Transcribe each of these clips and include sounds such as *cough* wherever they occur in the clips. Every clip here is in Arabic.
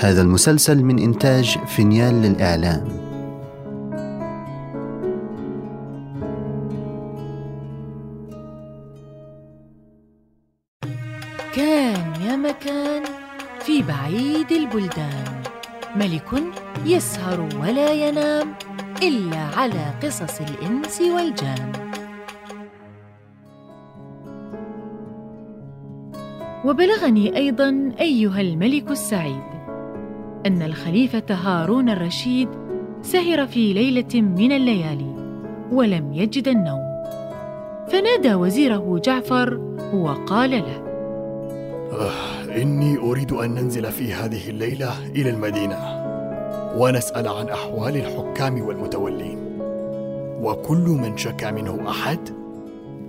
هذا المسلسل من إنتاج فينيال للإعلام. كان يا مكان في بعيد البلدان. ملك يسهر ولا ينام إلا على قصص الإنس والجان. وبلغني أيضا أيها الملك السعيد أن الخليفة هارون الرشيد سهر في ليلة من الليالي ولم يجد النوم. فنادى وزيره جعفر وقال له آه إني أريد أن ننزل في هذه الليلة إلى المدينة ونسأل عن أحوال الحكام والمتولين. وكل من شكى منه أحد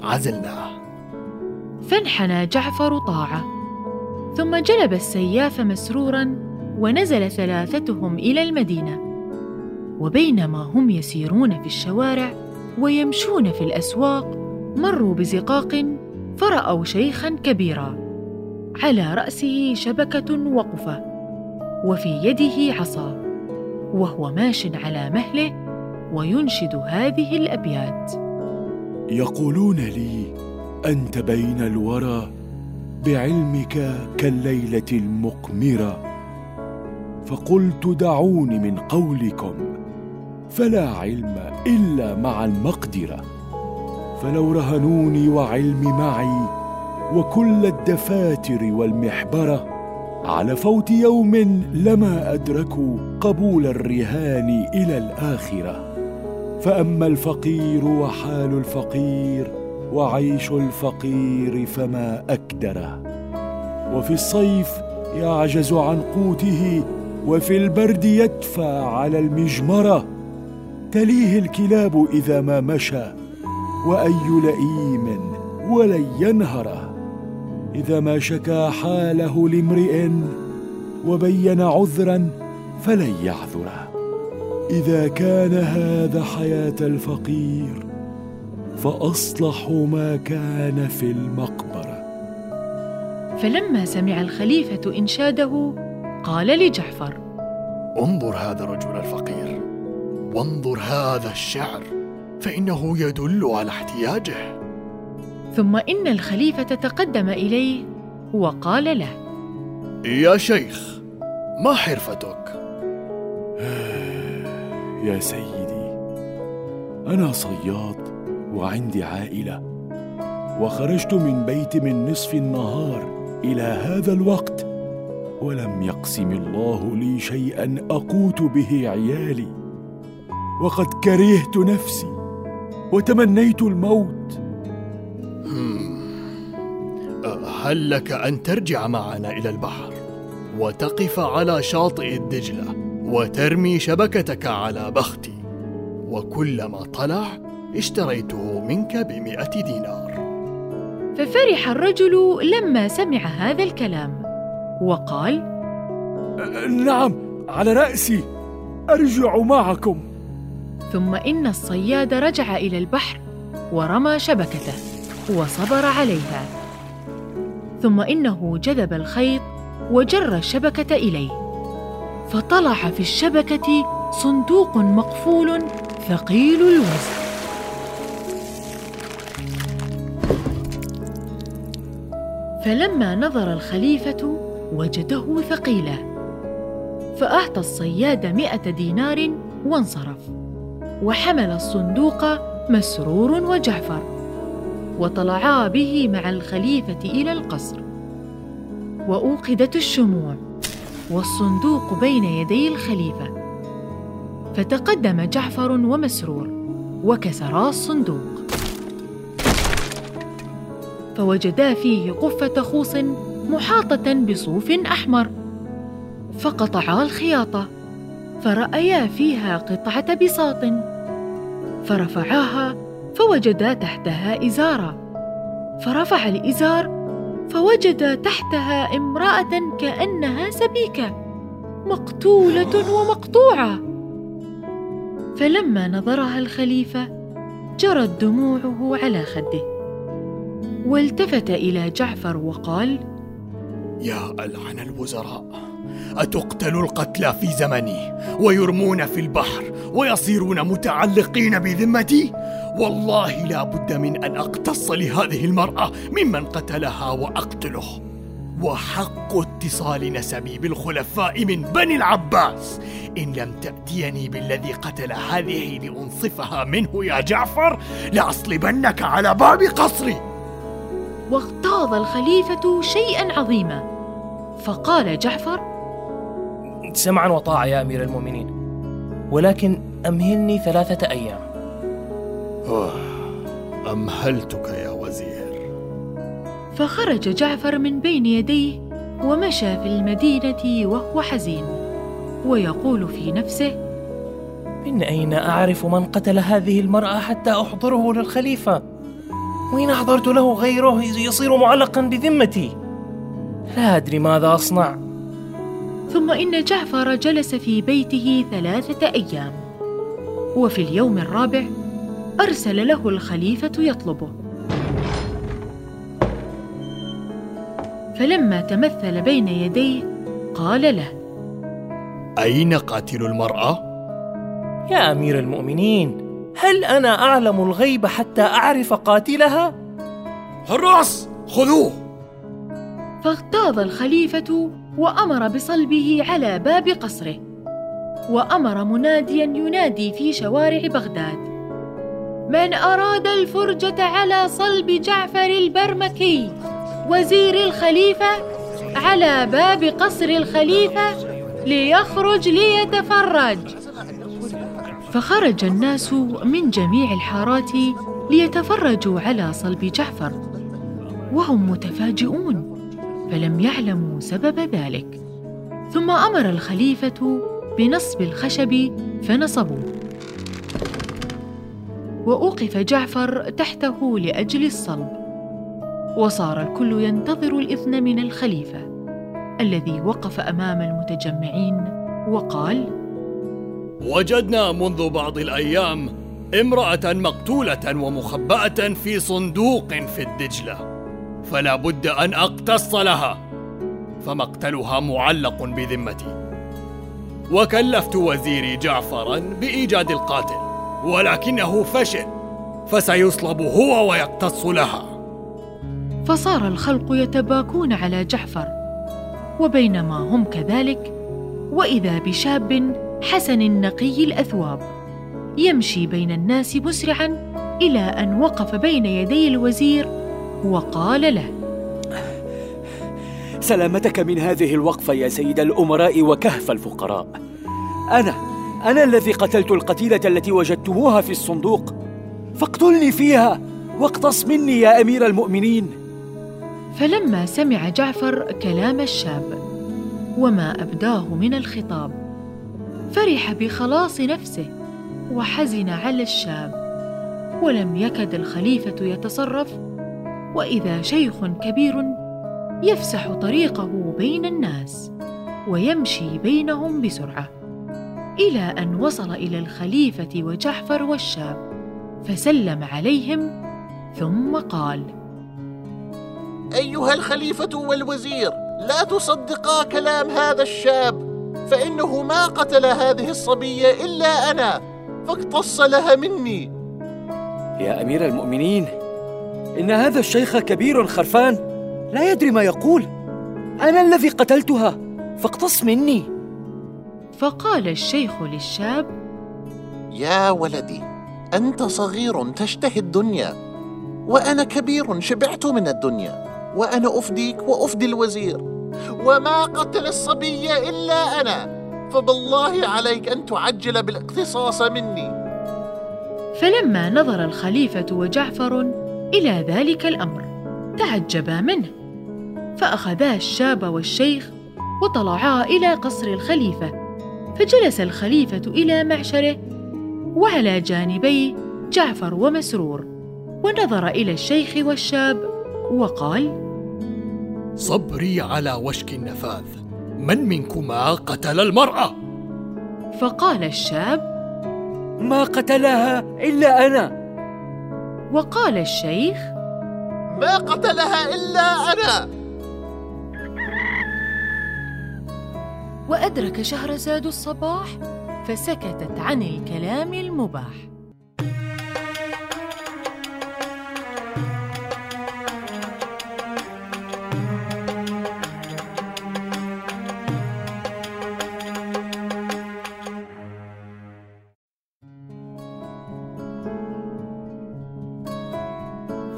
عزلناه. فانحنى جعفر طاعة ثم جلب السياف مسرورا ونزل ثلاثتهم إلى المدينة. وبينما هم يسيرون في الشوارع ويمشون في الأسواق مروا بزقاق فرأوا شيخا كبيرا على رأسه شبكة وقفة وفي يده عصا وهو ماش على مهله وينشد هذه الأبيات. يقولون لي أنت بين الورى بعلمك كالليلة المقمرة. فقلت دعوني من قولكم فلا علم إلا مع المقدرة. فلو رهنوني وعلمي معي وكل الدفاتر والمحبرة على فوت يوم لما ادركوا قبول الرهان إلى الآخرة. فأما الفقير وحال الفقير وعيش الفقير فما أكدره. وفي الصيف يعجز عن قوته وفي البرد يدفى على المجمرة. تليه الكلاب إذا ما مشى وأي لئيم ولن ينهره إذا ما شكا حاله لامرئ وبين عذرا فلن يعذره إذا كان هذا حياة الفقير فاصلح ما كان في المقبرة. فلما سمع الخليفة إنشاده قال لجعفر انظر هذا الرجل الفقير. وانظر هذا الشعر فإنه يدل على احتياجه. ثم إن الخليفة تقدم إليه وقال له. يا شيخ ما حرفتك؟ *sighs* يا سيدي أنا صياد وعندي عائلة وخرجت من بيت من نصف النهار إلى هذا الوقت ولم يقسم الله لي شيئا أقوت به عيالي. وقد كرهت نفسي وتمنيت الموت. هل لك أن ترجع معنا إلى البحر وتقف على شاطئ الدجلة وترمي شبكتك على بختي؟ وكلما طلع اشتريته منك بمئة دينار. ففرح الرجل لما سمع هذا الكلام. وقال نعم على رأسي. أرجع معكم. ثم إن الصياد رجع إلى البحر ورمى شبكته وصبر عليها. ثم إنه جذب الخيط وجر الشبكة إليه. فطلع في الشبكة صندوق مقفول ثقيل الوزن فلما نظر الخليفة وجده ثقيلا فأعطى الصياد مئة دينار وانصرف. وحمل الصندوق مسرور وجعفر. وطلعا به مع الخليفة إلى القصر. وأوقدت الشموع. والصندوق بين يدي الخليفة. فتقدم جعفر ومسرور. وكسرا الصندوق. فوجدا فيه قفة خوص محاطة بصوف أحمر. فقطعا الخياطة فرأيا فيها قطعة بساط. فرفعاها فوجدا تحتها إزارا فرفع الإزار فوجدا تحتها امرأة كأنها سبيكة مقتولة ومقطوعة. فلما نظرها الخليفة جرت دموعه على خده. والتفت إلى جعفر وقال يا ألعن الوزراء أتقتل القتلى في زمني ويرمون في البحر ويصيرون متعلقين بذمتي؟ والله لا بد من أن أقتص لهذه المرأة ممن قتلها وأقتله. وحق اتصال نسبي بالخلفاء من بني العباس. إن لم تأتيني بالذي قتل هذه لأنصفها منه يا جعفر لأصلبنك على باب قصري. واغتاظ الخليفة شيئا عظيما. فقال جعفر سمعا وطاعة يا أمير المؤمنين ولكن أمهلني ثلاثة أيام. أمهلتك يا وزير. فخرج جعفر من بين يديه ومشى في المدينة وهو حزين ويقول في نفسه من أين أعرف من قتل هذه المرأة حتى أحضره للخليفة؟ وإن أحضرت له غيره يصير معلقا بذمتي. لا أدري ماذا أصنع. ثم إن جعفر جلس في بيته ثلاثة أيام. وفي اليوم الرابع أرسل له الخليفة يطلبه. فلما تمثل بين يديه قال له أين قاتل المرأة؟ يا أمير المؤمنين هل أنا أعلم الغيب حتى أعرف قاتلها؟ حراس خذوه. فاغتاظ الخليفة وأمر بصلبه على باب قصره وأمر مناديا ينادي في شوارع بغداد. من أراد الفرجة على صلب جعفر البرمكي وزير الخليفة على باب قصر الخليفة ليخرج ليتفرج. فخرج الناس من جميع الحارات ليتفرجوا على صلب جعفر وهم متفاجئون فلم يعلموا سبب ذلك. ثم أمر الخليفة بنصب الخشب فنصبوه. وأوقف جعفر تحته لأجل الصلب. وصار الكل ينتظر الإذن من الخليفة الذي وقف أمام المتجمعين وقال وجدنا منذ بعض الأيام امرأة مقتولة ومخبأة في صندوق في الدجلة فلا بد أن أقتص لها فمقتلها معلق بذمتي. وكلفت وزيري جعفرا بإيجاد القاتل ولكنه فشل فسيصلب هو ويقتص لها. فصار الخلق يتباكون على جعفر وبينما هم كذلك وإذا بشاب حسن النقي الأثواب. يمشي بين الناس مسرعا إلى أن وقف بين يدي الوزير وقال له. سلامتك من هذه الوقفة يا سيد الأمراء وكهف الفقراء. أنا أنا الذي قتلت القتيلة التي وجدتموها في الصندوق. فاقتلني فيها واقتص مني يا أمير المؤمنين. فلما سمع جعفر كلام الشاب وما أبداه من الخطاب فرح بخلاص نفسه وحزن على الشاب ولم يكد الخليفة يتصرف وإذا شيخ كبير يفسح طريقه بين الناس ويمشي بينهم بسرعة إلى أن وصل إلى الخليفة وجعفر والشاب فسلم عليهم ثم قال أيها الخليفة والوزير لا تصدقا كلام هذا الشاب. فإنه ما قتل هذه الصبية إلا أنا فاقتص لها مني. يا أمير المؤمنين إن هذا الشيخ كبير خرفان لا يدري ما يقول. أنا الذي قتلتها فاقتص مني. فقال الشيخ للشاب يا ولدي أنت صغير تشتهي الدنيا وأنا كبير شبعت من الدنيا وأنا أفديك وأفدي الوزير. وما قتل الصبية إلا أنا. فبالله عليك أن تعجل بالاقتصاص مني. فلما نظر الخليفة وجعفر إلى ذلك الأمر تعجبا منه. فأخذا الشاب والشيخ وطلعا إلى قصر الخليفة. فجلس الخليفة إلى معشره وعلى جانبيه جعفر ومسرور. ونظر إلى الشيخ والشاب وقال صبري على وشك النفاذ. من منكما قتل المرأة؟ فقال الشاب ما قتلها إلا أنا. وقال الشيخ ما قتلها إلا أنا. وأدرك شهرزاد الصباح فسكتت عن الكلام المباح.